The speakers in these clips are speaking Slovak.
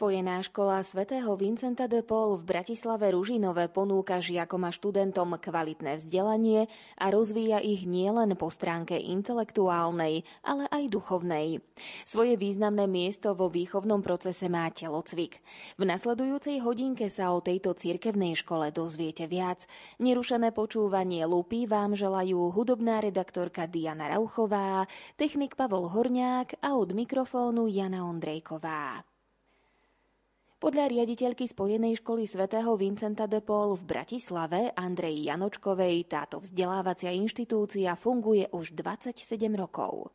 Spojená škola svätého Vincenta de Paul v Bratislave Ružinové ponúka žiakom a študentom kvalitné vzdelanie a rozvíja ich nielen po stránke intelektuálnej, ale aj duchovnej. Svoje významné miesto vo výchovnom procese má telocvik. V nasledujúcej hodinke sa o tejto cirkevnej škole dozviete viac. Nerušené počúvanie lupy vám želajú hudobná redaktorka Diana Rauchová, technik Pavol Horňák a od mikrofónu Jana Ondrejková. Podľa riaditeľky Spojenej školy svätého Vincenta de Paul v Bratislave Andrej Janočkovej táto vzdelávacia inštitúcia funguje už 27 rokov.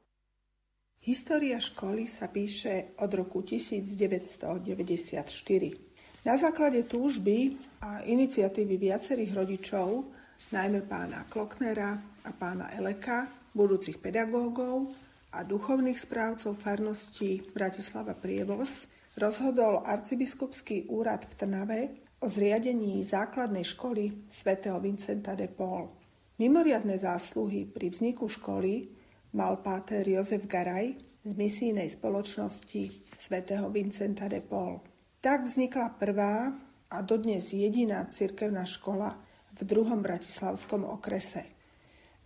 História školy sa píše od roku 1994. Na základe túžby a iniciatívy viacerých rodičov, najmä pána Kloknera a pána Eleka, budúcich pedagógov a duchovných správcov farnosti Bratislava Prievoz, rozhodol arcibiskupský úrad v Trnave o zriadení základnej školy svätého Vincenta de Paul. Mimoriadne zásluhy pri vzniku školy mal páter Jozef Garaj z misijnej spoločnosti svätého Vincenta de Paul. Tak vznikla prvá a dodnes jediná cirkevná škola v druhom bratislavskom okrese.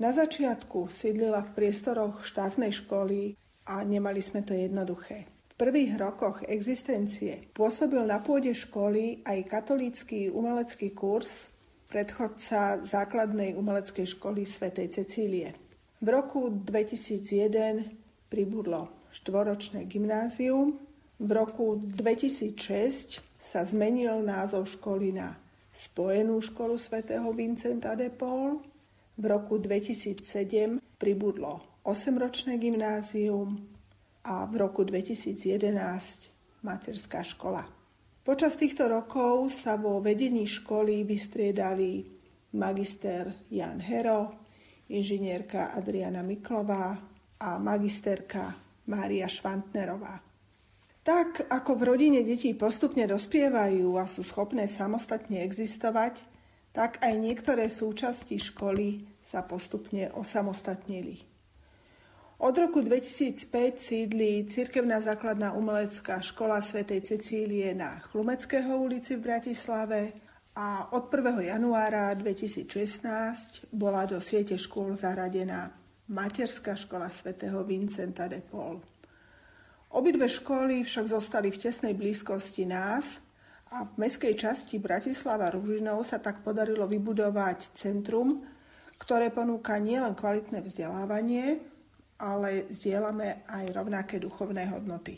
Na začiatku sídlila v priestoroch štátnej školy a nemali sme to jednoduché prvých rokoch existencie pôsobil na pôde školy aj katolícky umelecký kurz predchodca základnej umeleckej školy svätej Cecílie. V roku 2001 pribudlo štvoročné gymnázium, v roku 2006 sa zmenil názov školy na Spojenú školu svätého Vincenta de Paul, v roku 2007 pribudlo 8-ročné gymnázium, a v roku 2011 materská škola. Počas týchto rokov sa vo vedení školy vystriedali magister Jan Hero, inžinierka Adriana Miklová a magisterka Mária Švantnerová. Tak ako v rodine deti postupne dospievajú a sú schopné samostatne existovať, tak aj niektoré súčasti školy sa postupne osamostatnili. Od roku 2005 sídli Cirkevná základná umelecká škola svätej Cecílie na Chlumeckého ulici v Bratislave a od 1. januára 2016 bola do siete škôl zaradená Materská škola svätého Vincenta de Paul. Obidve školy však zostali v tesnej blízkosti nás a v meskej časti Bratislava Ružinov sa tak podarilo vybudovať centrum, ktoré ponúka nielen kvalitné vzdelávanie, ale zdieľame aj rovnaké duchovné hodnoty.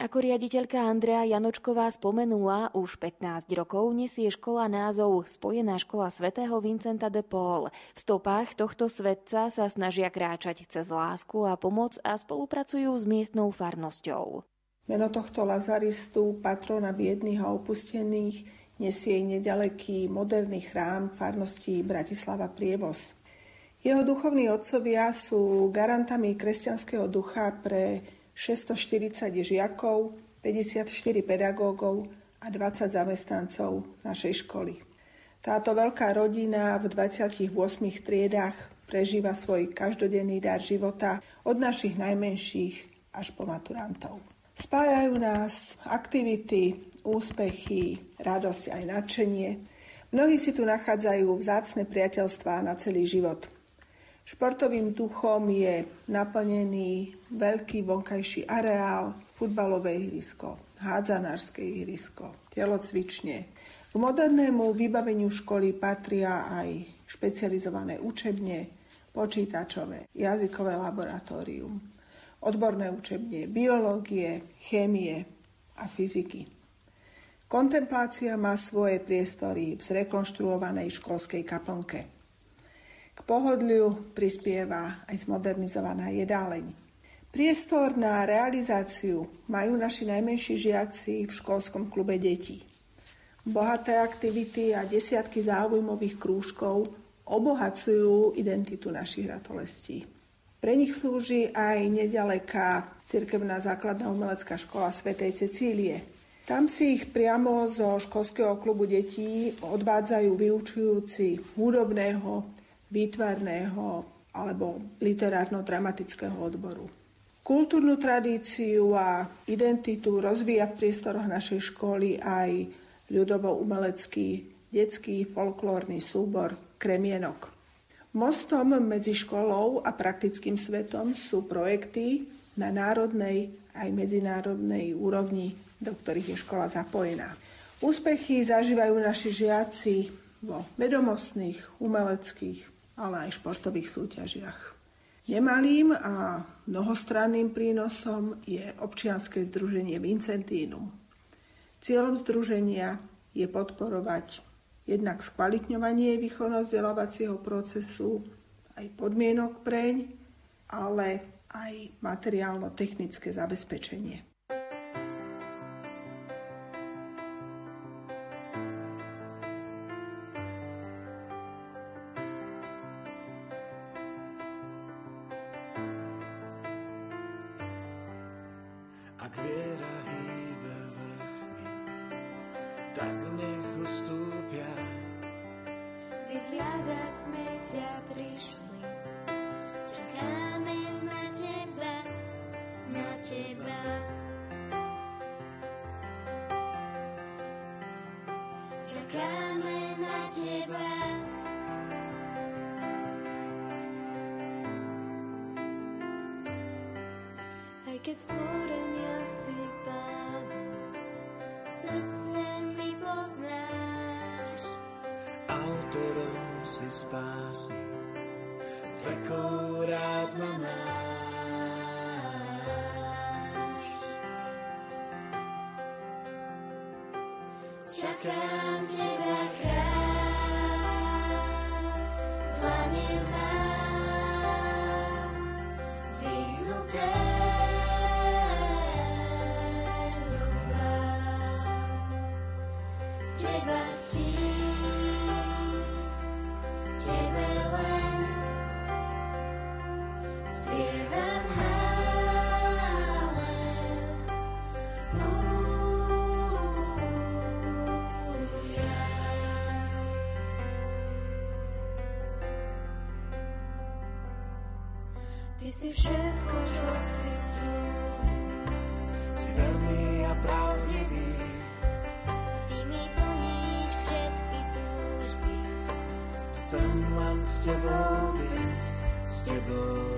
Ako riaditeľka Andrea Janočková spomenula, už 15 rokov nesie škola názov Spojená škola svätého Vincenta de Paul. V stopách tohto svetca sa snažia kráčať cez lásku a pomoc a spolupracujú s miestnou farnosťou. Meno tohto lazaristu, patrona biedných a opustených, nesie nedaleký moderný chrám farnosti Bratislava Prievoz. Jeho duchovní otcovia sú garantami kresťanského ducha pre 640 žiakov, 54 pedagógov a 20 zamestnancov našej školy. Táto veľká rodina v 28 triedách prežíva svoj každodenný dar života od našich najmenších až po maturantov. Spájajú nás aktivity, úspechy, radosť aj nadšenie. Mnohí si tu nachádzajú vzácne priateľstvá na celý život – Športovým duchom je naplnený veľký vonkajší areál, futbalové ihrisko, hádzanárske ihrisko, telocvične. K modernému vybaveniu školy patria aj špecializované učebne, počítačové, jazykové laboratórium, odborné učebne biológie, chémie a fyziky. Kontemplácia má svoje priestory v zrekonštruovanej školskej kaplnke. Pohodliu prispieva aj zmodernizovaná jedáleň. Priestor na realizáciu majú naši najmenší žiaci v školskom klube detí. Bohaté aktivity a desiatky záujmových krúžkov obohacujú identitu našich ratolestí. Pre nich slúži aj nedaleká cirkevná základná umelecká škola svätej Cecílie. Tam si ich priamo zo školského klubu detí odvádzajú vyučujúci hudobného, výtvarného alebo literárno-dramatického odboru. Kultúrnu tradíciu a identitu rozvíja v priestoroch našej školy aj ľudovo-umelecký detský folklórny súbor Kremienok. Mostom medzi školou a praktickým svetom sú projekty na národnej aj medzinárodnej úrovni, do ktorých je škola zapojená. Úspechy zažívajú naši žiaci vo vedomostných, umeleckých, ale aj športových súťažiach. Nemalým a mnohostranným prínosom je občianske združenie Vincentínum. Cieľom združenia je podporovať jednak skvalitňovanie výchovno-vzdelávacieho procesu, aj podmienok preň, ale aj materiálno-technické zabezpečenie. Chcem len s tebou byť, s tebou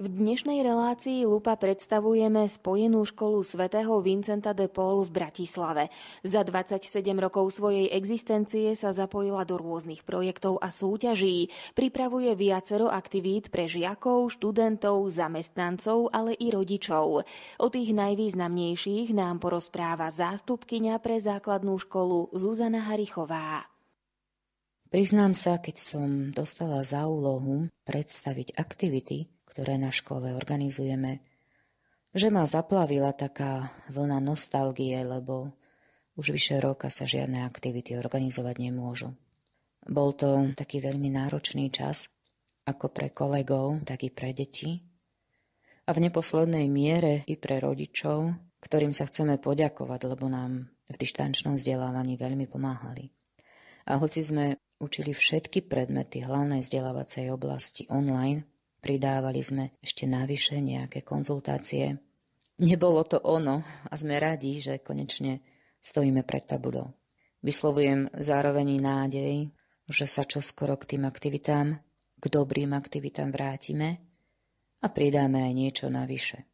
V dnešnej relácii Lupa predstavujeme spojenú školu svätého Vincenta de Paul v Bratislave. Za 27 rokov svojej existencie sa zapojila do rôznych projektov a súťaží. Pripravuje viacero aktivít pre žiakov, študentov, zamestnancov, ale i rodičov. O tých najvýznamnejších nám porozpráva zástupkyňa pre základnú školu Zuzana Harichová. Priznám sa, keď som dostala za úlohu predstaviť aktivity, ktoré na škole organizujeme, že ma zaplavila taká vlna nostalgie, lebo už vyše roka sa žiadne aktivity organizovať nemôžu. Bol to taký veľmi náročný čas, ako pre kolegov, tak i pre deti. A v neposlednej miere i pre rodičov, ktorým sa chceme poďakovať, lebo nám v dištančnom vzdelávaní veľmi pomáhali. A hoci sme učili všetky predmety hlavnej vzdelávacej oblasti online, Pridávali sme ešte navyše nejaké konzultácie. Nebolo to ono a sme radi, že konečne stojíme pred tabulou. Vyslovujem zároveň nádej, že sa čoskoro k tým aktivitám, k dobrým aktivitám vrátime a pridáme aj niečo navyše.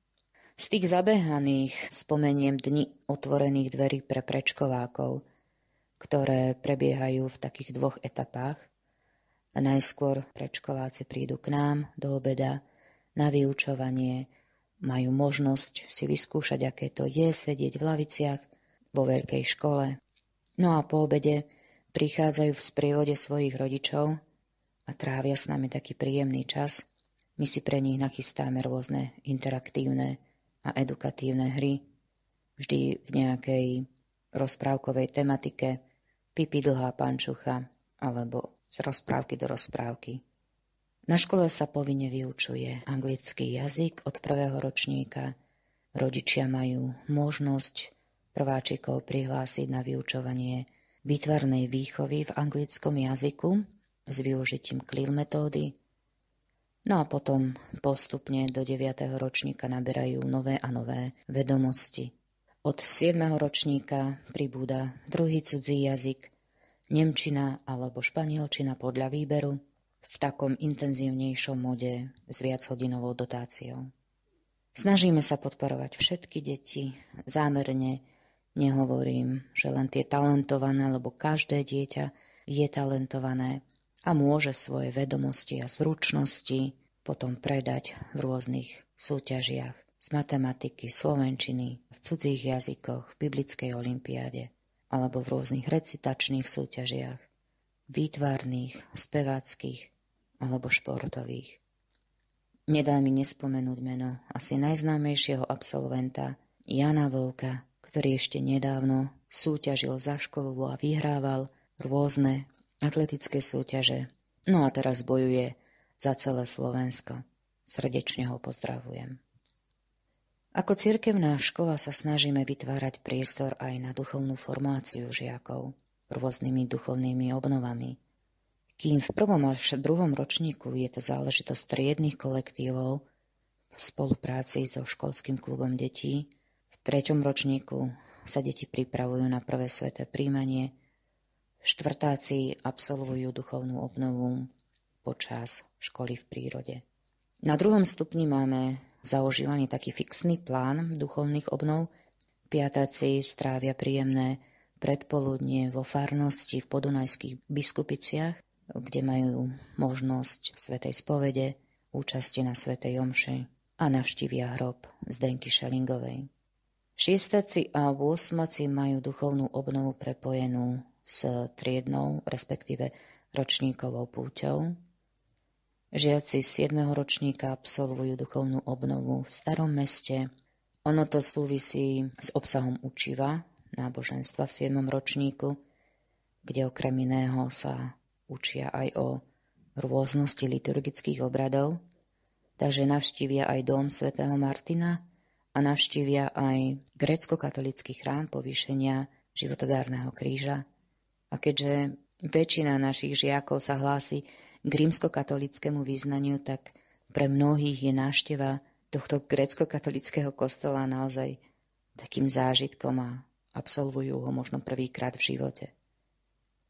Z tých zabehaných spomeniem dni otvorených dverí pre prečkovákov, ktoré prebiehajú v takých dvoch etapách – a najskôr predškoláci prídu k nám do obeda na vyučovanie, majú možnosť si vyskúšať, aké to je sedieť v laviciach vo veľkej škole. No a po obede prichádzajú v sprievode svojich rodičov a trávia s nami taký príjemný čas. My si pre nich nachystáme rôzne interaktívne a edukatívne hry, vždy v nejakej rozprávkovej tematike, pipi dlhá pančucha alebo z rozprávky do rozprávky. Na škole sa povinne vyučuje anglický jazyk od prvého ročníka. Rodičia majú možnosť prváčikov prihlásiť na vyučovanie výtvarnej výchovy v anglickom jazyku s využitím CLIL metódy. No a potom postupne do 9. ročníka naberajú nové a nové vedomosti. Od 7. ročníka pribúda druhý cudzí jazyk, nemčina alebo španielčina podľa výberu v takom intenzívnejšom mode s viachodinovou dotáciou. Snažíme sa podporovať všetky deti, zámerne nehovorím, že len tie talentované, lebo každé dieťa je talentované a môže svoje vedomosti a zručnosti potom predať v rôznych súťažiach z matematiky, slovenčiny, v cudzích jazykoch, v biblickej olimpiáde alebo v rôznych recitačných súťažiach, výtvarných, speváckých alebo športových. Nedá mi nespomenúť meno asi najznámejšieho absolventa Jana Volka, ktorý ešte nedávno súťažil za školu a vyhrával rôzne atletické súťaže. No a teraz bojuje za celé Slovensko. Srdečne ho pozdravujem. Ako cirkevná škola sa snažíme vytvárať priestor aj na duchovnú formáciu žiakov rôznymi duchovnými obnovami. Kým v prvom až druhom ročníku je to záležitosť triednych kolektívov v spolupráci so školským klubom detí, v treťom ročníku sa deti pripravujú na prvé sveté príjmanie, štvrtáci absolvujú duchovnú obnovu počas školy v prírode. Na druhom stupni máme zaužívaný taký fixný plán duchovných obnov. Piatáci strávia príjemné predpoludnie vo farnosti v podunajských biskupiciach, kde majú možnosť Svetej spovede, účasti na Svetej Omši a navštívia hrob Zdenky Šelingovej. Šiestaci a osmaci majú duchovnú obnovu prepojenú s triednou, respektíve ročníkovou púťou, Žiaci 7. ročníka absolvujú duchovnú obnovu v starom meste. Ono to súvisí s obsahom učiva náboženstva v 7. ročníku, kde okrem iného sa učia aj o rôznosti liturgických obradov, takže navštívia aj dom svätého Martina a navštívia aj grécko-katolický chrám povýšenia životodárneho kríža. A keďže väčšina našich žiakov sa hlási k rímsko-katolickému význaniu, tak pre mnohých je návšteva tohto grécko-katolického kostola naozaj takým zážitkom a absolvujú ho možno prvýkrát v živote.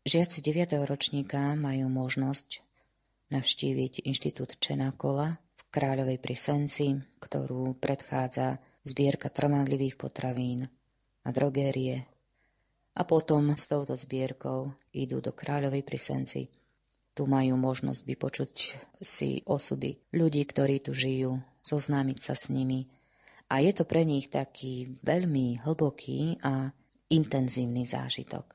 Žiaci 9. ročníka majú možnosť navštíviť Inštitút Čenakola v Kráľovej Prisenci, ktorú predchádza zbierka trvanlivých potravín a drogérie. A potom s touto zbierkou idú do Kráľovej Prisenci. Tu majú možnosť vypočuť si osudy ľudí, ktorí tu žijú, zoznámiť sa s nimi. A je to pre nich taký veľmi hlboký a intenzívny zážitok.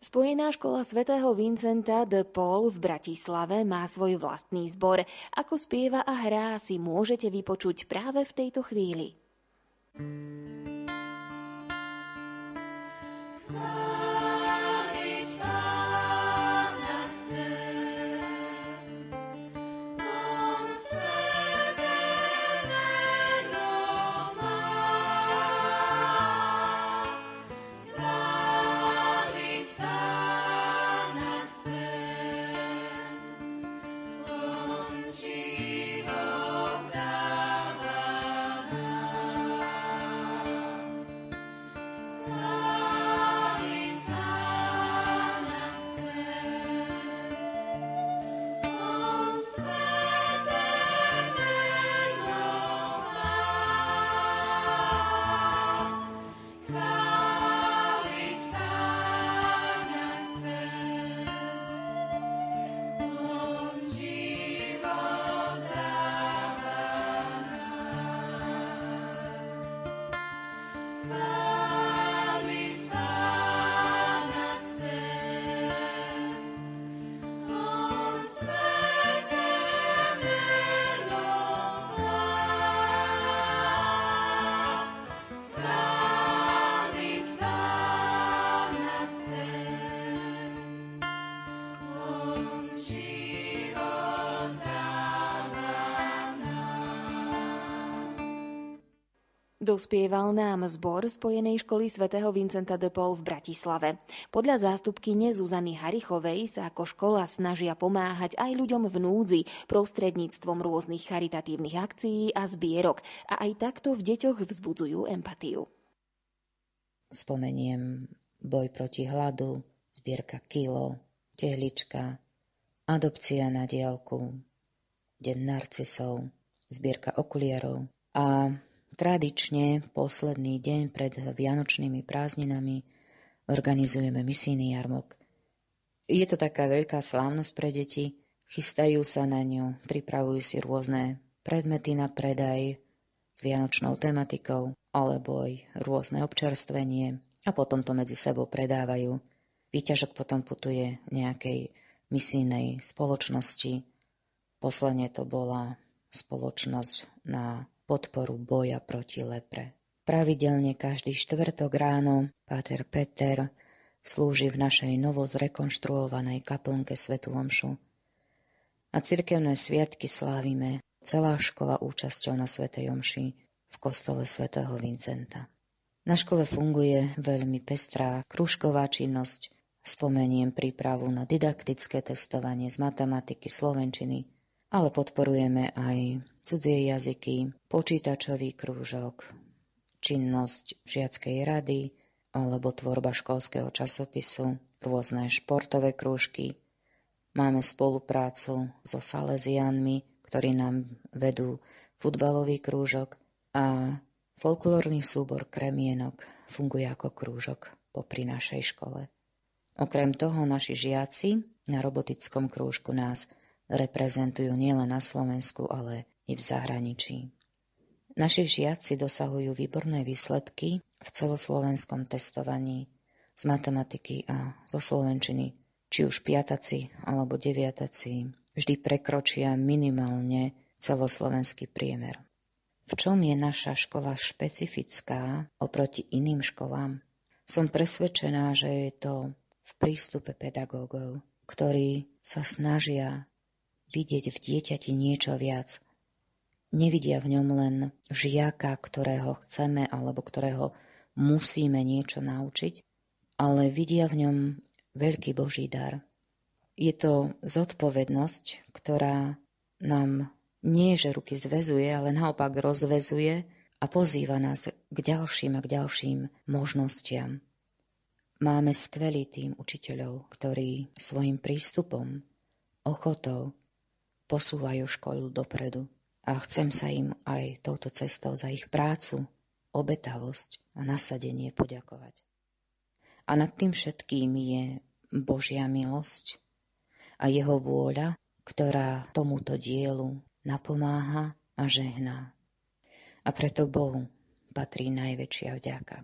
Spojená škola svätého Vincenta de Paul v Bratislave má svoj vlastný zbor. Ako spieva a hrá si môžete vypočuť práve v tejto chvíli. Dospieval nám zbor Spojenej školy svätého Vincenta de Paul v Bratislave. Podľa zástupkyne Zuzany Harichovej sa ako škola snažia pomáhať aj ľuďom v núdzi prostredníctvom rôznych charitatívnych akcií a zbierok a aj takto v deťoch vzbudzujú empatiu. Spomeniem boj proti hladu, zbierka kilo, tehlička, adopcia na diálku, deň narcisov, zbierka okuliarov a Tradične posledný deň pred vianočnými prázdninami organizujeme misijný jarmok. Je to taká veľká slávnosť pre deti, chystajú sa na ňu, pripravujú si rôzne predmety na predaj s vianočnou tematikou alebo aj rôzne občerstvenie a potom to medzi sebou predávajú. Výťažok potom putuje nejakej misijnej spoločnosti. Posledne to bola spoločnosť na podporu boja proti lepre. Pravidelne každý štvrtok ráno Páter Peter slúži v našej novo zrekonštruovanej kaplnke Svetu Omšu. A cirkevné sviatky slávime celá škola účasťou na Svetej Omši v kostole svätého Vincenta. Na škole funguje veľmi pestrá krúžková činnosť, spomeniem prípravu na didaktické testovanie z matematiky, slovenčiny, ale podporujeme aj cudzie jazyky, počítačový krúžok, činnosť žiackej rady alebo tvorba školského časopisu, rôzne športové krúžky. Máme spoluprácu so Salesianmi, ktorí nám vedú futbalový krúžok a folklórny súbor Kremienok funguje ako krúžok popri našej škole. Okrem toho naši žiaci na robotickom krúžku nás reprezentujú nielen na Slovensku, ale i v zahraničí. Naši žiaci dosahujú výborné výsledky v celoslovenskom testovaní z matematiky a zo slovenčiny, či už piataci alebo deviataci, vždy prekročia minimálne celoslovenský priemer. V čom je naša škola špecifická oproti iným školám? Som presvedčená, že je to v prístupe pedagógov, ktorí sa snažia vidieť v dieťati niečo viac. nevidia v ňom len žiaka, ktorého chceme alebo ktorého musíme niečo naučiť, ale vidia v ňom veľký Boží dar. Je to zodpovednosť, ktorá nám nie, že ruky zvezuje, ale naopak rozvezuje a pozýva nás k ďalším a k ďalším možnostiam. Máme skvelý tým učiteľov, ktorí svojim prístupom, ochotou posúvajú školu dopredu a chcem sa im aj touto cestou za ich prácu, obetavosť a nasadenie poďakovať. A nad tým všetkým je Božia milosť a jeho vôľa, ktorá tomuto dielu napomáha a žehná. A preto Bohu patrí najväčšia vďaka.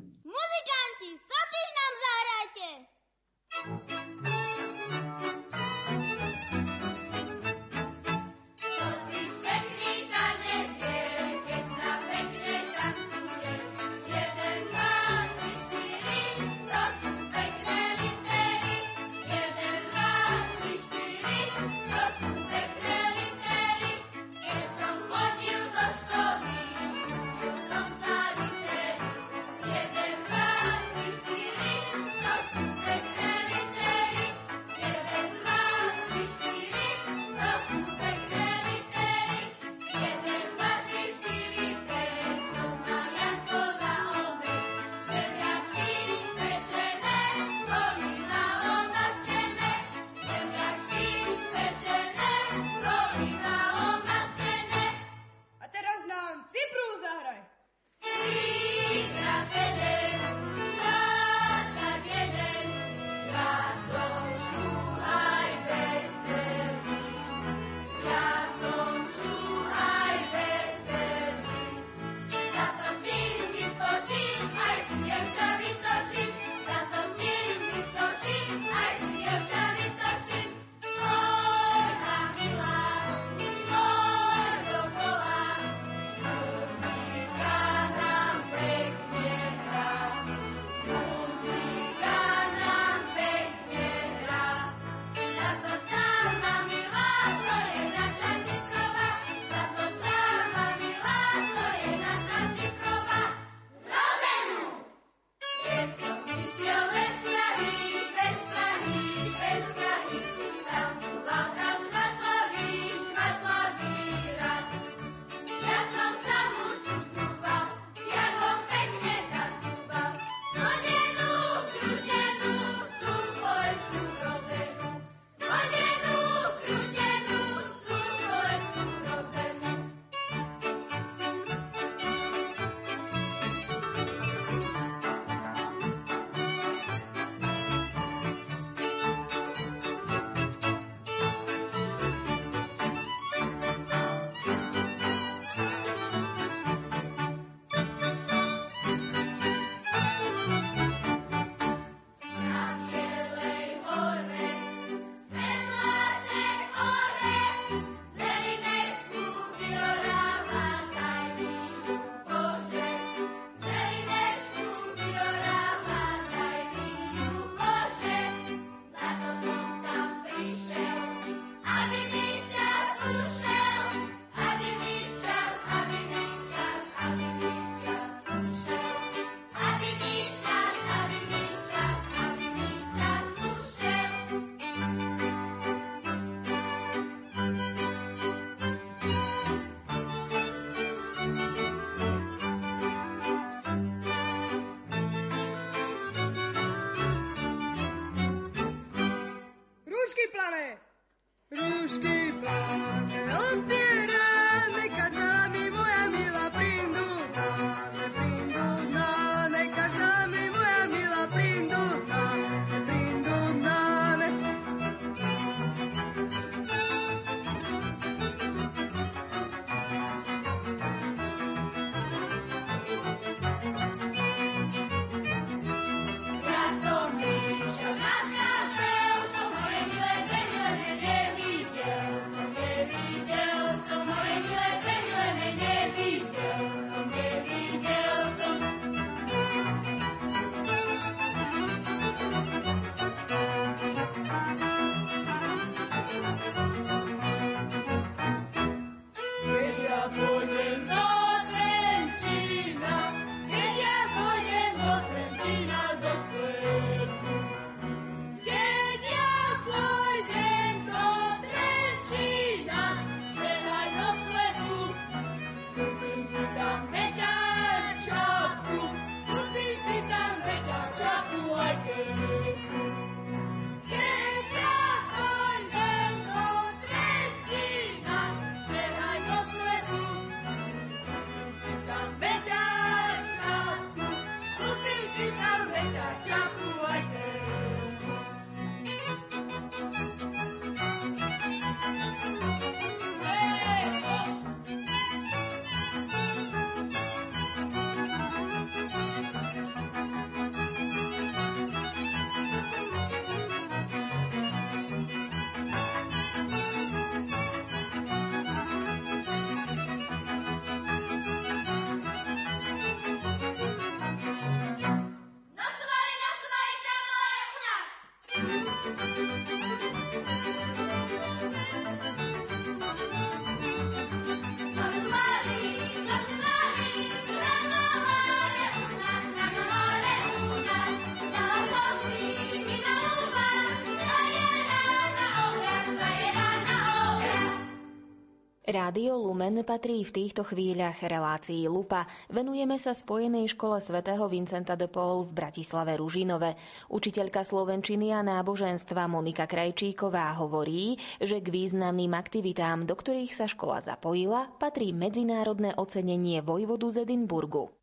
Rádio Lumen patrí v týchto chvíľach relácii Lupa. Venujeme sa Spojenej škole svätého Vincenta de Paul v Bratislave Ružinove. Učiteľka slovenčiny a náboženstva Monika Krajčíková hovorí, že k významným aktivitám, do ktorých sa škola zapojila, patrí medzinárodné ocenenie vojvodu z Edinburgu.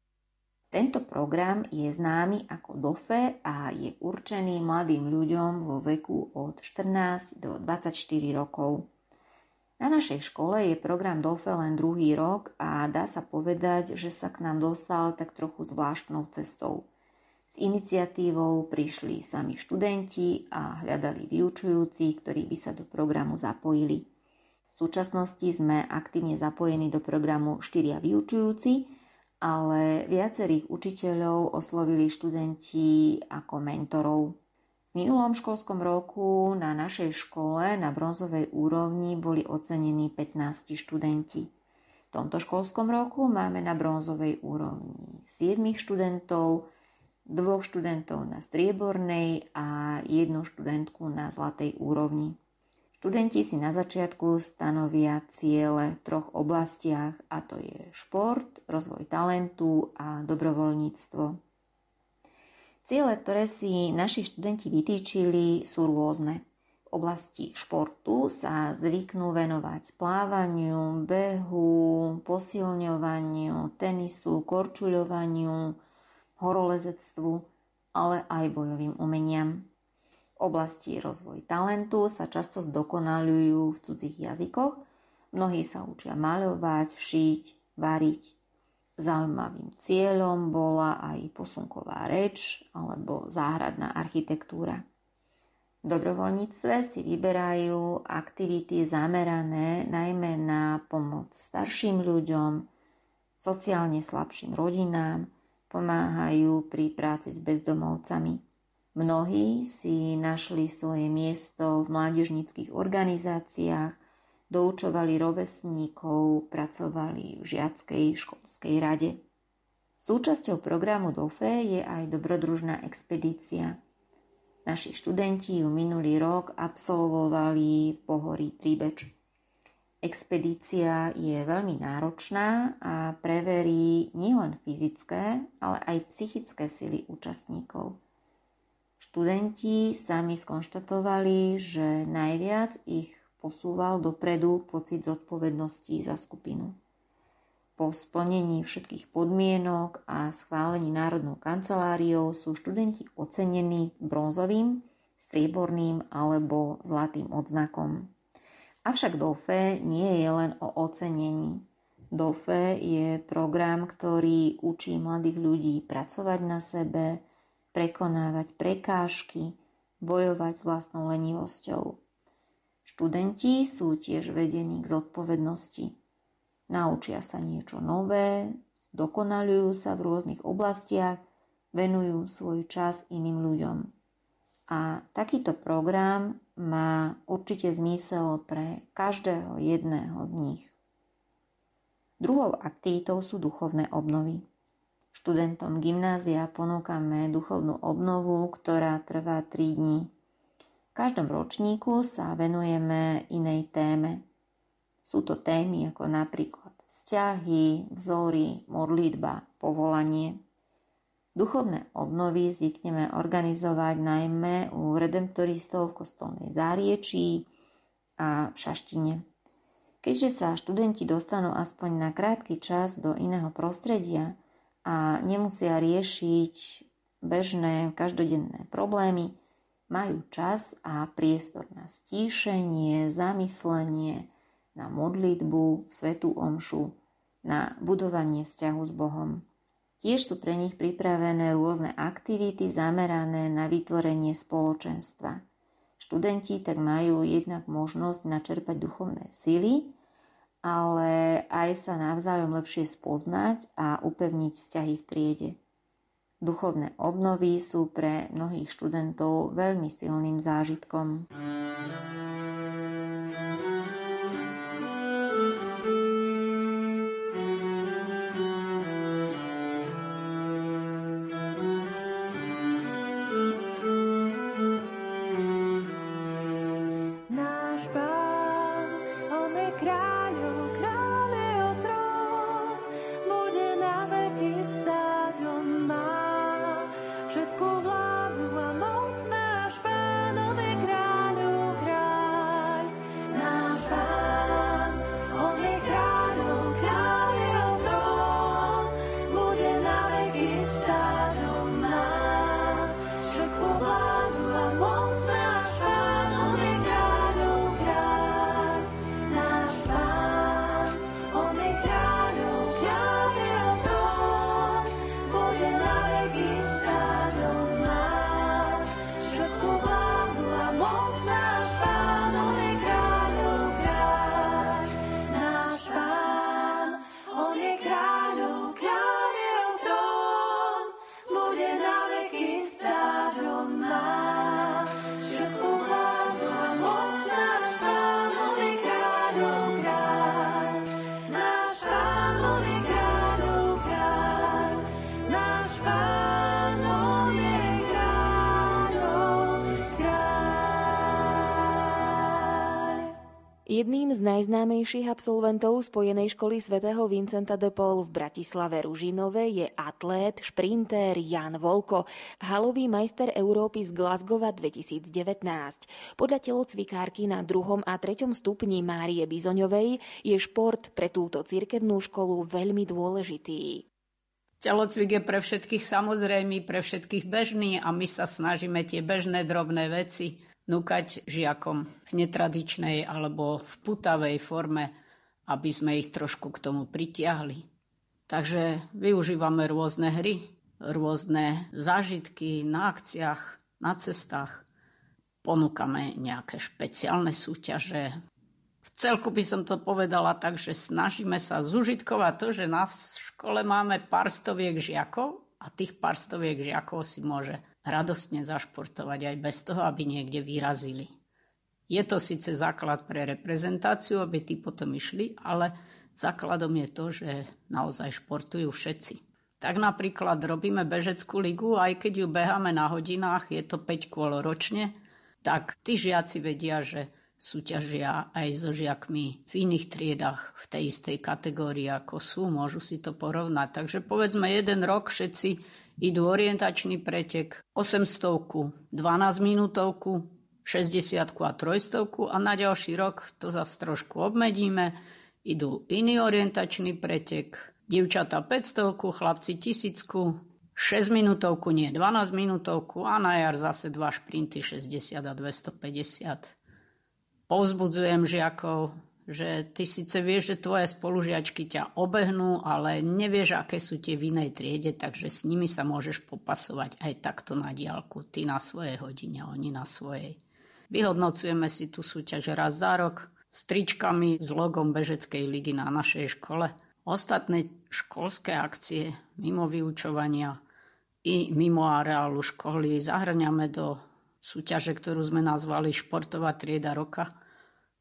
Tento program je známy ako DOFE a je určený mladým ľuďom vo veku od 14 do 24 rokov. Na našej škole je program DOFE len druhý rok a dá sa povedať, že sa k nám dostal tak trochu zvláštnou cestou. S iniciatívou prišli sami študenti a hľadali vyučujúcich, ktorí by sa do programu zapojili. V súčasnosti sme aktívne zapojení do programu štyria vyučujúci, ale viacerých učiteľov oslovili študenti ako mentorov minulom školskom roku na našej škole na bronzovej úrovni boli ocenení 15 študenti. V tomto školskom roku máme na bronzovej úrovni 7 študentov, dvoch študentov na striebornej a jednu študentku na zlatej úrovni. Študenti si na začiatku stanovia ciele v troch oblastiach a to je šport, rozvoj talentu a dobrovoľníctvo. Ciele, ktoré si naši študenti vytýčili, sú rôzne. V oblasti športu sa zvyknú venovať plávaniu, behu, posilňovaniu, tenisu, korčuľovaniu, horolezectvu, ale aj bojovým umeniam. V oblasti rozvoj talentu sa často zdokonalujú v cudzích jazykoch. Mnohí sa učia maľovať, šiť, variť, Zaujímavým cieľom bola aj posunková reč alebo záhradná architektúra. V dobrovoľníctve si vyberajú aktivity zamerané najmä na pomoc starším ľuďom, sociálne slabším rodinám, pomáhajú pri práci s bezdomovcami. Mnohí si našli svoje miesto v mládežnických organizáciách, doučovali rovesníkov, pracovali v žiackej školskej rade. Súčasťou programu DOFE je aj dobrodružná expedícia. Naši študenti ju minulý rok absolvovali v pohorí Tribeč. Expedícia je veľmi náročná a preverí nielen fyzické, ale aj psychické sily účastníkov. Študenti sami skonštatovali, že najviac ich posúval dopredu pocit zodpovednosti za skupinu. Po splnení všetkých podmienok a schválení Národnou kanceláriou sú študenti ocenení bronzovým, strieborným alebo zlatým odznakom. Avšak DOFE nie je len o ocenení. DOFE je program, ktorý učí mladých ľudí pracovať na sebe, prekonávať prekážky, bojovať s vlastnou lenivosťou. Študenti sú tiež vedení k zodpovednosti. Naučia sa niečo nové, dokonalujú sa v rôznych oblastiach, venujú svoj čas iným ľuďom. A takýto program má určite zmysel pre každého jedného z nich. Druhou aktivitou sú duchovné obnovy. Študentom gymnázia ponúkame duchovnú obnovu, ktorá trvá 3 dní každom ročníku sa venujeme inej téme. Sú to témy ako napríklad vzťahy, vzory, modlitba, povolanie. Duchovné obnovy zvykneme organizovať najmä u redemptoristov v kostolnej záriečí a v Šaštine. Keďže sa študenti dostanú aspoň na krátky čas do iného prostredia a nemusia riešiť bežné každodenné problémy, majú čas a priestor na stíšenie, zamyslenie, na modlitbu, svetú omšu, na budovanie vzťahu s Bohom. Tiež sú pre nich pripravené rôzne aktivity zamerané na vytvorenie spoločenstva. Študenti tak majú jednak možnosť načerpať duchovné sily, ale aj sa navzájom lepšie spoznať a upevniť vzťahy v triede. Duchovné obnovy sú pre mnohých študentov veľmi silným zážitkom. Najznámejších absolventov Spojenej školy svätého Vincenta de Paul v Bratislave Ružinove je atlét, šprintér Jan Volko, halový majster Európy z Glasgowa 2019. Podľa telocvikárky na druhom a treťom stupni Márie Bizoňovej je šport pre túto cirkevnú školu veľmi dôležitý. Telocvik je pre všetkých samozrejmý, pre všetkých bežný a my sa snažíme tie bežné drobné veci núkať žiakom v netradičnej alebo v putavej forme, aby sme ich trošku k tomu pritiahli. Takže využívame rôzne hry, rôzne zážitky na akciách, na cestách. Ponúkame nejaké špeciálne súťaže. V celku by som to povedala tak, že snažíme sa zužitkovať to, že na škole máme pár stoviek žiakov a tých pár stoviek žiakov si môže radostne zašportovať aj bez toho, aby niekde vyrazili. Je to síce základ pre reprezentáciu, aby tí potom išli, ale základom je to, že naozaj športujú všetci. Tak napríklad robíme bežeckú ligu, aj keď ju beháme na hodinách, je to 5 kôl ročne, tak tí žiaci vedia, že súťažia aj so žiakmi v iných triedach v tej istej kategórii ako sú, môžu si to porovnať. Takže povedzme jeden rok všetci idú orientačný pretek 800, 12 minútovku, 60 a 300 a na ďalší rok to zase trošku obmedíme. Idú iný orientačný pretek, divčata 500, chlapci 1000, 6 minútovku, nie 12 minútovku a na jar zase dva šprinty 60 a 250. Povzbudzujem žiakov, že ty síce vieš, že tvoje spolužiačky ťa obehnú, ale nevieš, aké sú tie v inej triede, takže s nimi sa môžeš popasovať aj takto na diálku. Ty na svojej hodine, oni na svojej. Vyhodnocujeme si tú súťaž raz za rok s tričkami s logom Bežeckej ligy na našej škole. Ostatné školské akcie mimo vyučovania i mimo areálu školy zahrňame do súťaže, ktorú sme nazvali Športová trieda roka –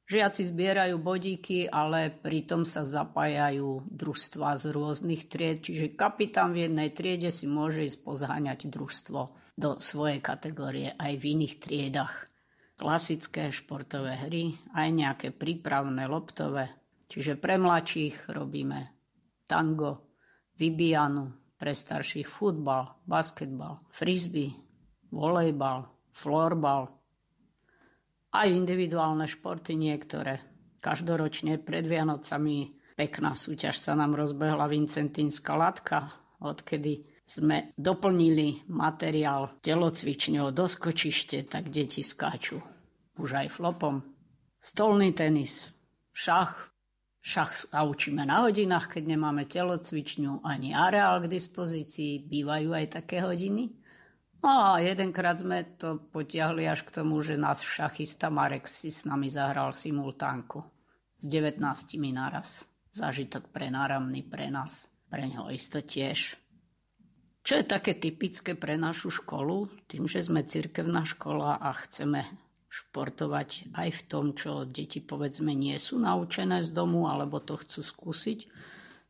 Žiaci zbierajú bodíky, ale pritom sa zapájajú družstva z rôznych tried, čiže kapitán v jednej triede si môže ísť pozháňať družstvo do svojej kategórie aj v iných triedach. Klasické športové hry, aj nejaké prípravné loptové, čiže pre mladších robíme tango, vybijanu, pre starších futbal, basketbal, frisbee, volejbal, florbal, aj individuálne športy niektoré. Každoročne pred Vianocami pekná súťaž sa nám rozbehla Vincentínska latka, odkedy sme doplnili materiál telocvičňou do skočište, tak deti skáču už aj flopom. Stolný tenis, šach, šach sa učíme na hodinách, keď nemáme telocvičňu ani areál k dispozícii, bývajú aj také hodiny. No a jedenkrát sme to potiahli až k tomu, že náš šachista Marek si s nami zahral simultánku s 19 naraz. Zažitok prenáramný pre nás, pre ňo isto tiež. Čo je také typické pre našu školu, tým, že sme cirkevná škola a chceme športovať aj v tom, čo deti povedzme nie sú naučené z domu alebo to chcú skúsiť,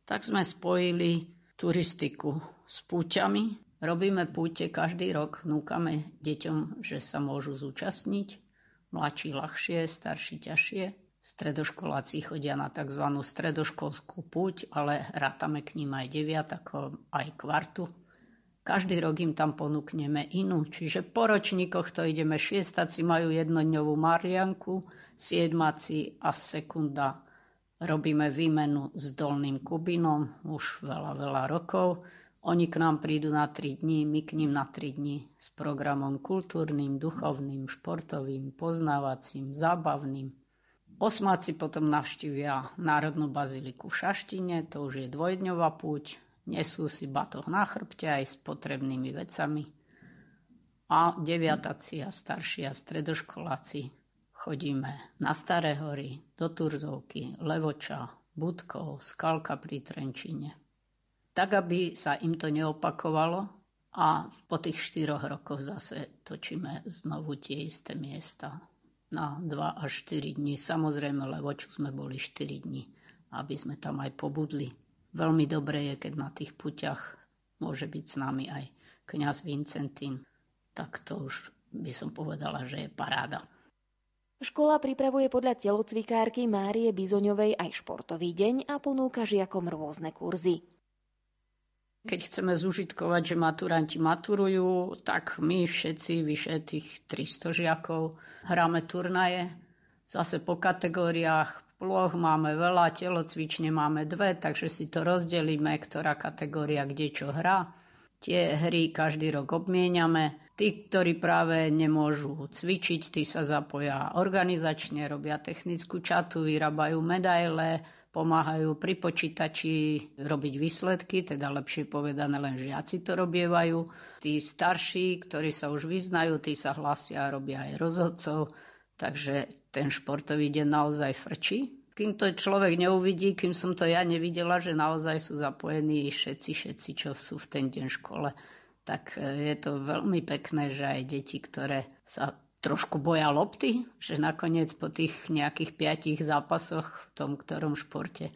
tak sme spojili turistiku s púťami, Robíme púte každý rok, núkame deťom, že sa môžu zúčastniť, mladší ľahšie, starší ťažšie. Stredoškoláci chodia na tzv. stredoškolskú púť, ale rátame k ním aj deviatako, aj kvartu. Každý rok im tam ponúkneme inú, čiže po ročníkoch to ideme šiestaci majú jednodňovú Marianku, siedmaci a sekunda robíme výmenu s Dolným Kubinom už veľa, veľa rokov. Oni k nám prídu na 3 dní, my k ním na 3 dní s programom kultúrnym, duchovným, športovým, poznávacím, zábavným. Osmáci potom navštívia Národnú baziliku v Šaštine, to už je dvojdňová púť, nesú si batoh na chrbte aj s potrebnými vecami. A deviataci a starší a stredoškoláci chodíme na Staré hory, do Turzovky, Levoča, Budkov, Skalka pri Trenčine tak aby sa im to neopakovalo a po tých štyroch rokoch zase točíme znovu tie isté miesta na 2 až 4 dní. Samozrejme, lebo čo sme boli 4 dní, aby sme tam aj pobudli. Veľmi dobre je, keď na tých puťach môže byť s nami aj kňaz Vincentín. Tak to už by som povedala, že je paráda. Škola pripravuje podľa telocvikárky Márie Bizoňovej aj športový deň a ponúka žiakom rôzne kurzy. Keď chceme zužitkovať, že maturanti maturujú, tak my všetci, vyše tých 300 žiakov, hráme turnaje. Zase po kategóriách ploch máme veľa, telocvične máme dve, takže si to rozdelíme, ktorá kategória kde čo hrá. Tie hry každý rok obmieniame. Tí, ktorí práve nemôžu cvičiť, tí sa zapoja organizačne, robia technickú čatu, vyrábajú medaile, pomáhajú pri počítači robiť výsledky, teda lepšie povedané len žiaci to robievajú. Tí starší, ktorí sa už vyznajú, tí sa hlasia a robia aj rozhodcov, takže ten športový deň naozaj frčí. Kým to človek neuvidí, kým som to ja nevidela, že naozaj sú zapojení všetci, všetci, čo sú v ten deň v škole, tak e, je to veľmi pekné, že aj deti, ktoré sa trošku boja lopty, že nakoniec po tých nejakých piatich zápasoch v tom ktorom športe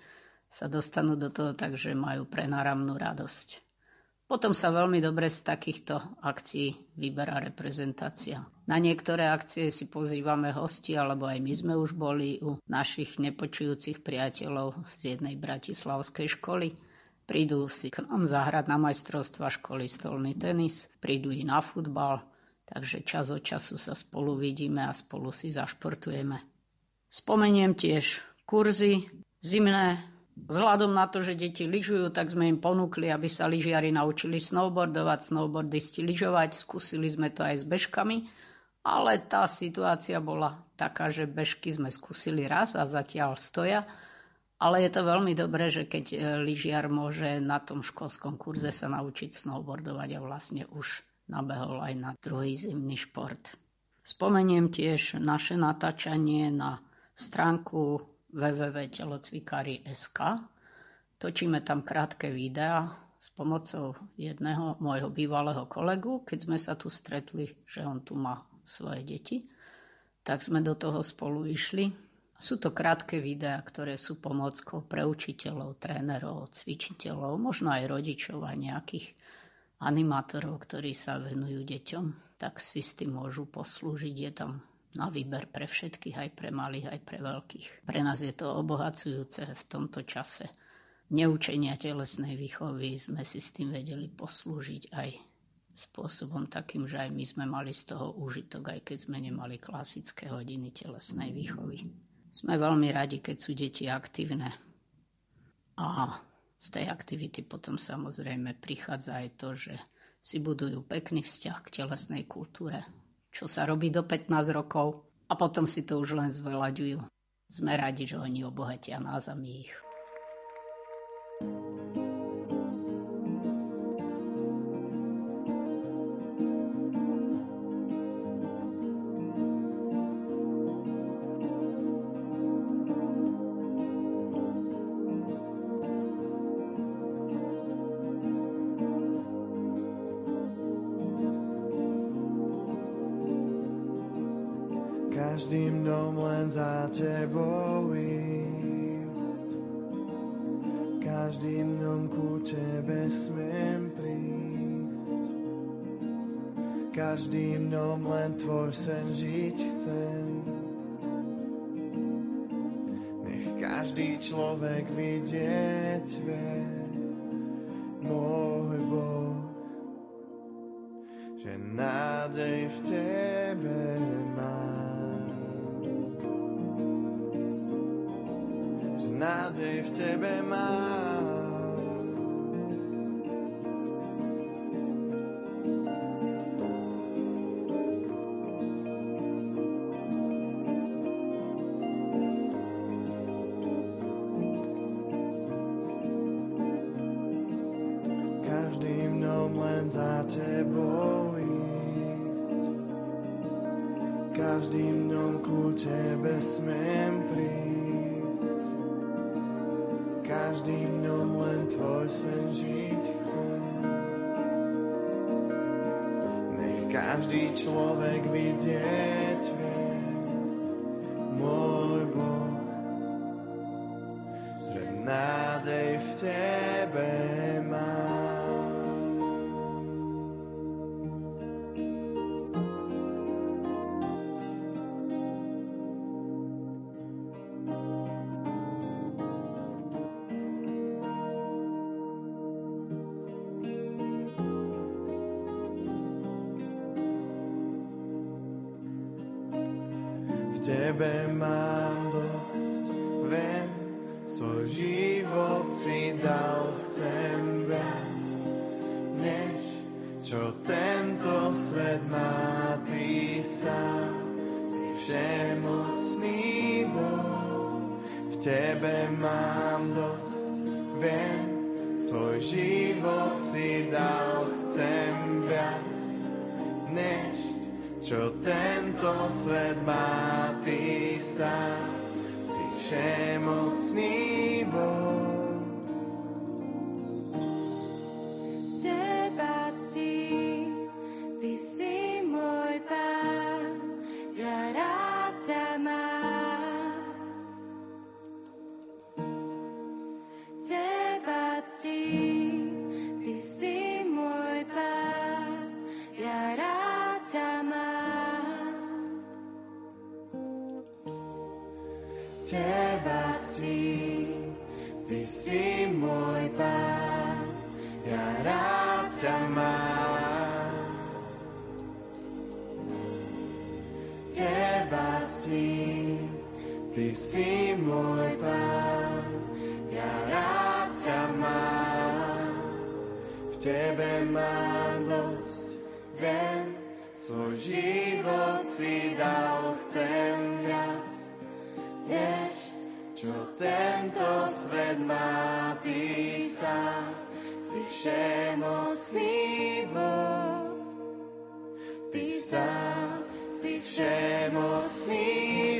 sa dostanú do toho tak, že majú prenáramnú radosť. Potom sa veľmi dobre z takýchto akcií vyberá reprezentácia. Na niektoré akcie si pozývame hosti, alebo aj my sme už boli u našich nepočujúcich priateľov z jednej bratislavskej školy prídu si k nám zahrať na majstrovstva školy stolný tenis, prídu i na futbal, takže čas od času sa spolu vidíme a spolu si zašportujeme. Spomeniem tiež kurzy zimné. Vzhľadom na to, že deti lyžujú, tak sme im ponúkli, aby sa lyžiari naučili snowboardovať, snowboardisti lyžovať. Skúsili sme to aj s bežkami, ale tá situácia bola taká, že bežky sme skúsili raz a zatiaľ stoja ale je to veľmi dobré, že keď e, lyžiar môže na tom školskom kurze sa naučiť snowboardovať a vlastne už nabehol aj na druhý zimný šport. Spomeniem tiež naše natáčanie na stránku www.telocvikari.sk. Točíme tam krátke videá s pomocou jedného môjho bývalého kolegu, keď sme sa tu stretli, že on tu má svoje deti, tak sme do toho spolu išli sú to krátke videá, ktoré sú pomockou pre učiteľov, trénerov, cvičiteľov, možno aj rodičov a nejakých animátorov, ktorí sa venujú deťom, tak si s tým môžu poslúžiť. Je tam na výber pre všetkých, aj pre malých, aj pre veľkých. Pre nás je to obohacujúce v tomto čase neučenia telesnej výchovy sme si s tým vedeli poslúžiť aj spôsobom takým, že aj my sme mali z toho užitok, aj keď sme nemali klasické hodiny telesnej výchovy. Sme veľmi radi, keď sú deti aktívne. A z tej aktivity potom samozrejme prichádza aj to, že si budujú pekný vzťah k telesnej kultúre, čo sa robí do 15 rokov a potom si to už len zveľaďujú. Sme radi, že oni obohatia nás a my ich. Nádej v tebe nádej v tebe mám. Sen žiť chcem. Nech každý človek vidieť vie, prepácti, ty si môj pán, ja rád ťa mám. V tebe mám dosť, viem, svoj život si dal, chcem viac, než čo tento svet má, ty sám si všemocný Boh, ty sám si všemocný.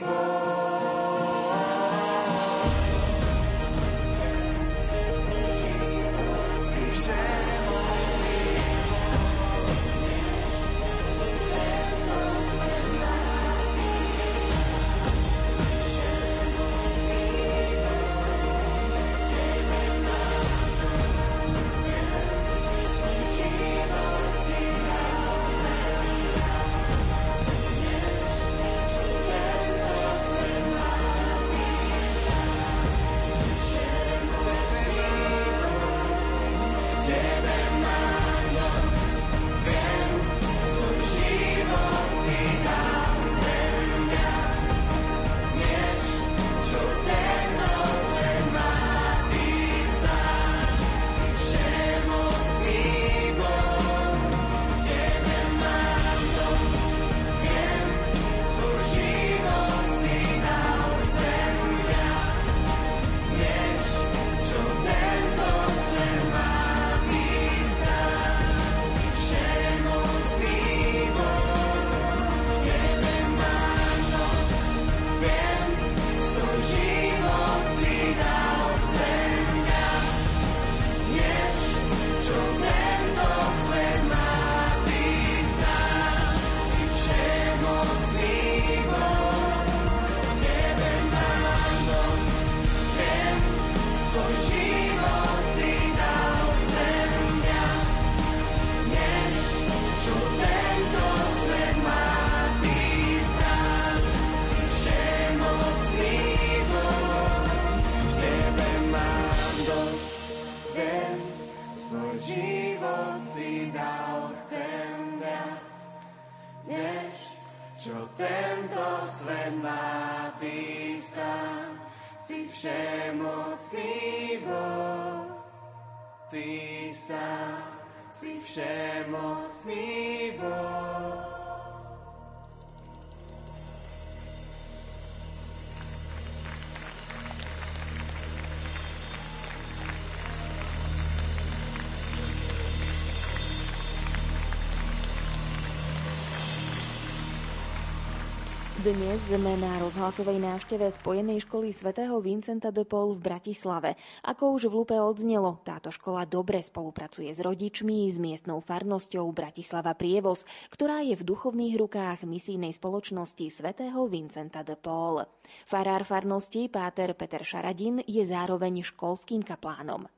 Dnes sme na rozhlasovej návšteve Spojenej školy svätého Vincenta de Paul v Bratislave. Ako už v Lupe odznelo, táto škola dobre spolupracuje s rodičmi, s miestnou farnosťou Bratislava Prievoz, ktorá je v duchovných rukách misijnej spoločnosti svätého Vincenta de Paul. Farár farnosti Páter Peter Šaradin je zároveň školským kaplánom.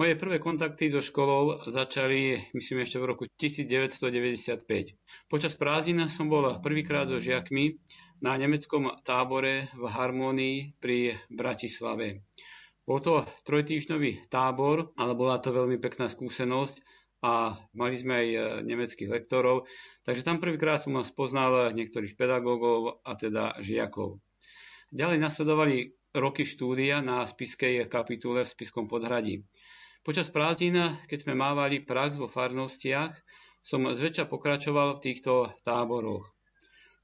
Moje prvé kontakty so školou začali, myslím, ešte v roku 1995. Počas prázdnin som bol prvýkrát so žiakmi na nemeckom tábore v Harmonii pri Bratislave. Bol to trojtýždňový tábor, ale bola to veľmi pekná skúsenosť a mali sme aj e, nemeckých lektorov, takže tam prvýkrát som spoznal niektorých pedagógov a teda žiakov. Ďalej nasledovali roky štúdia na spiskej kapitule v Spiskom podhradí. Počas prázdnin, keď sme mávali prax vo farnostiach, som zväčša pokračoval v týchto táboroch.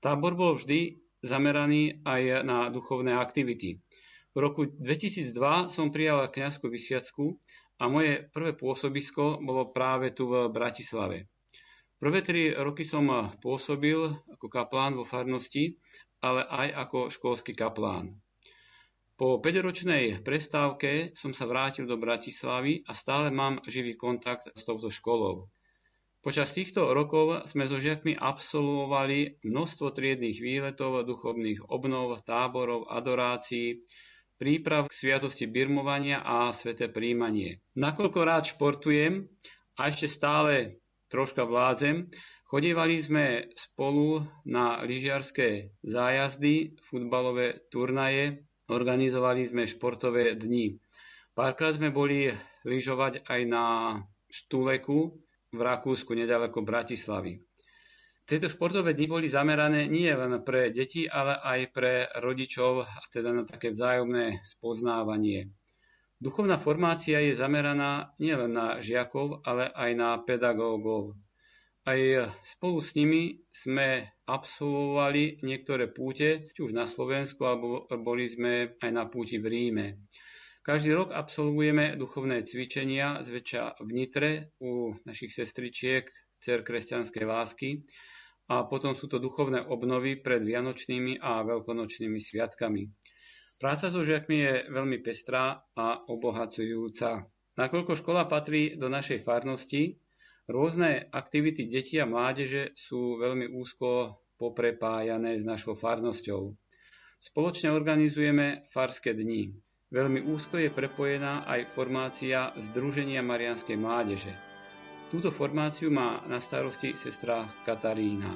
Tábor bol vždy zameraný aj na duchovné aktivity. V roku 2002 som prijal kňazskú vysviacku a moje prvé pôsobisko bolo práve tu v Bratislave. Prvé tri roky som pôsobil ako kaplán vo farnosti, ale aj ako školský kaplán. Po 5-ročnej prestávke som sa vrátil do Bratislavy a stále mám živý kontakt s touto školou. Počas týchto rokov sme so žiakmi absolvovali množstvo triedných výletov, duchovných obnov, táborov, adorácií, príprav k sviatosti birmovania a sveté príjmanie. Nakoľko rád športujem a ešte stále troška vládzem, chodievali sme spolu na lyžiarské zájazdy, futbalové turnaje, organizovali sme športové dni. Párkrát sme boli lyžovať aj na Štuleku v Rakúsku, nedaleko Bratislavy. Tieto športové dni boli zamerané nie len pre deti, ale aj pre rodičov, teda na také vzájomné spoznávanie. Duchovná formácia je zameraná nielen na žiakov, ale aj na pedagógov. Aj spolu s nimi sme absolvovali niektoré púte, či už na Slovensku, alebo boli sme aj na púti v Ríme. Každý rok absolvujeme duchovné cvičenia, zväčša v Nitre u našich sestričiek Cer kresťanskej lásky, a potom sú to duchovné obnovy pred vianočnými a veľkonočnými sviatkami. Práca so žiakmi je veľmi pestrá a obohacujúca. Nakoľko škola patrí do našej farnosti, rôzne aktivity detí a mládeže sú veľmi úzko poprepájané s našou farnosťou. Spoločne organizujeme farské dni. Veľmi úzko je prepojená aj formácia Združenia Marianskej mládeže. Túto formáciu má na starosti sestra Katarína.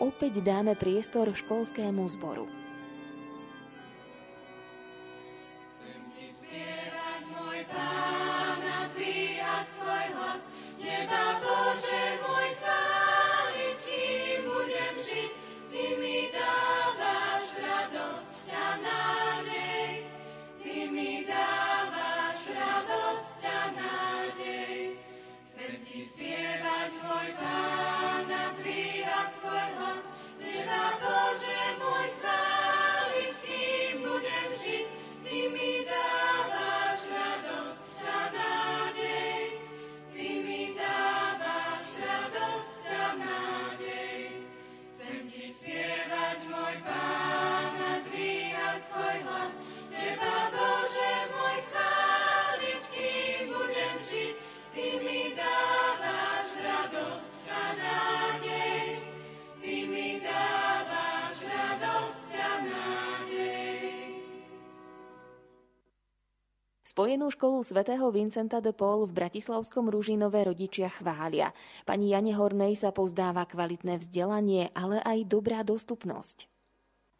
Opäť dáme priestor školskému zboru. Boże. Spojenú školu svätého Vincenta de Paul v Bratislavskom Ružinové rodičia chvália. Pani Jane Hornej sa pozdáva kvalitné vzdelanie, ale aj dobrá dostupnosť.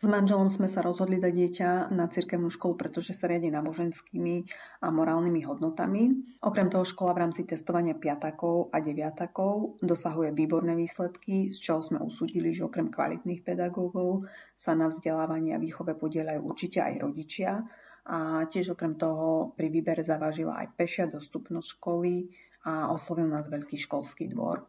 S manželom sme sa rozhodli dať dieťa na cirkevnú školu, pretože sa riadi náboženskými a morálnymi hodnotami. Okrem toho škola v rámci testovania piatakov a deviatakov dosahuje výborné výsledky, z čoho sme usúdili, že okrem kvalitných pedagógov sa na vzdelávanie a výchove podielajú určite aj rodičia, a tiež okrem toho pri výbere zavažila aj pešia dostupnosť školy a oslovil nás veľký školský dvor.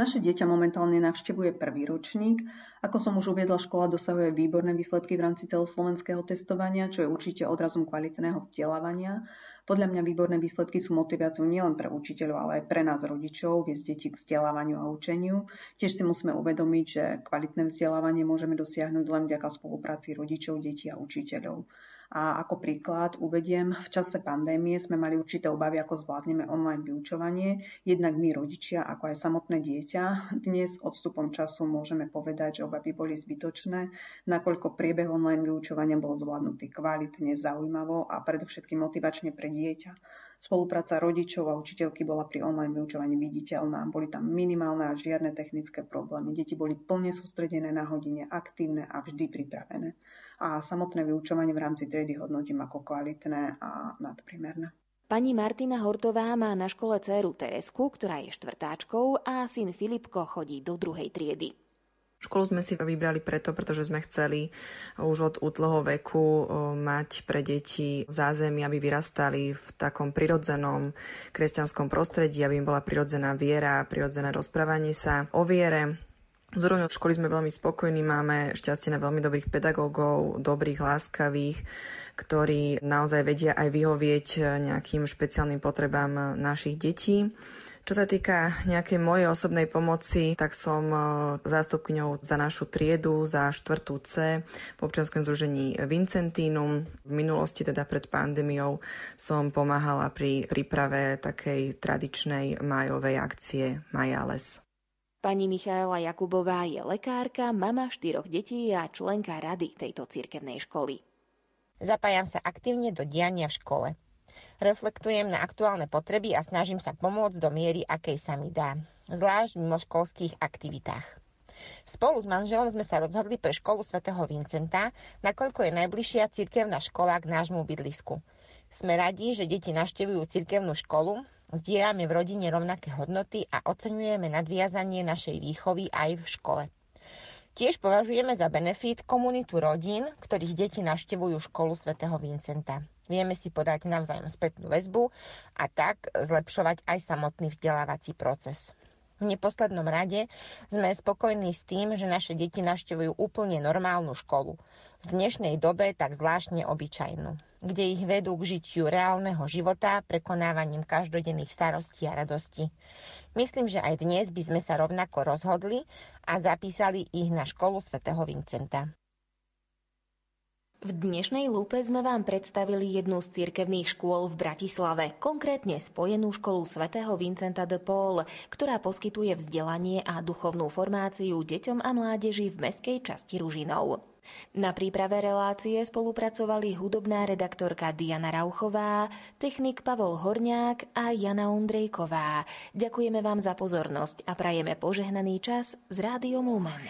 Naše dieťa momentálne navštevuje prvý ročník. Ako som už uviedla, škola dosahuje výborné výsledky v rámci celoslovenského testovania, čo je určite odrazom kvalitného vzdelávania. Podľa mňa výborné výsledky sú motiváciou nielen pre učiteľov, ale aj pre nás rodičov, viesť deti k vzdelávaniu a učeniu. Tiež si musíme uvedomiť, že kvalitné vzdelávanie môžeme dosiahnuť len vďaka spolupráci rodičov, detí a učiteľov. A ako príklad uvediem, v čase pandémie sme mali určité obavy, ako zvládneme online vyučovanie, jednak my rodičia, ako aj samotné dieťa. Dnes odstupom času môžeme povedať, že obavy boli zbytočné, nakoľko priebeh online vyučovania bol zvládnutý kvalitne, zaujímavo a predovšetkým motivačne pre dieťa. Spolupráca rodičov a učiteľky bola pri online vyučovaní viditeľná. Boli tam minimálne a žiadne technické problémy. Deti boli plne sústredené na hodine, aktívne a vždy pripravené. A samotné vyučovanie v rámci triedy hodnotím ako kvalitné a nadprimerné. Pani Martina Hortová má na škole dceru Teresku, ktorá je štvrtáčkou a syn Filipko chodí do druhej triedy. Školu sme si vybrali preto, pretože sme chceli už od útloho veku mať pre deti zázemie, aby vyrastali v takom prirodzenom kresťanskom prostredí, aby im bola prirodzená viera, prirodzené rozprávanie sa o viere. Z úrovňou školy sme veľmi spokojní, máme šťastie na veľmi dobrých pedagógov, dobrých, láskavých, ktorí naozaj vedia aj vyhovieť nejakým špeciálnym potrebám našich detí. Čo sa týka nejakej mojej osobnej pomoci, tak som e, zástupkňou za našu triedu, za štvrtú C v občianskom združení Vincentínum. V minulosti, teda pred pandémiou, som pomáhala pri príprave takej tradičnej májovej akcie Maja Les. Pani Michaela Jakubová je lekárka, mama štyroch detí a členka rady tejto cirkevnej školy. Zapájam sa aktívne do diania v škole reflektujem na aktuálne potreby a snažím sa pomôcť do miery, akej sa mi dá, zvlášť mimo školských aktivitách. Spolu s manželom sme sa rozhodli pre školu svätého Vincenta, nakoľko je najbližšia cirkevná škola k nášmu bydlisku. Sme radi, že deti naštevujú cirkevnú školu, zdieľame v rodine rovnaké hodnoty a oceňujeme nadviazanie našej výchovy aj v škole. Tiež považujeme za benefit komunitu rodín, ktorých deti naštevujú školu svätého Vincenta. Vieme si podať navzájom spätnú väzbu a tak zlepšovať aj samotný vzdelávací proces. V neposlednom rade sme spokojní s tým, že naše deti navštevujú úplne normálnu školu. V dnešnej dobe tak zvláštne obyčajnú, kde ich vedú k žitiu reálneho života, prekonávaním každodenných starostí a radosti. Myslím, že aj dnes by sme sa rovnako rozhodli a zapísali ich na školu svätého Vincenta. V dnešnej lúpe sme vám predstavili jednu z cirkevných škôl v Bratislave, konkrétne spojenú školu svätého Vincenta de Paul, ktorá poskytuje vzdelanie a duchovnú formáciu deťom a mládeži v meskej časti Ružinov. Na príprave relácie spolupracovali hudobná redaktorka Diana Rauchová, technik Pavol Horňák a Jana Ondrejková. Ďakujeme vám za pozornosť a prajeme požehnaný čas s Rádiom Lumen.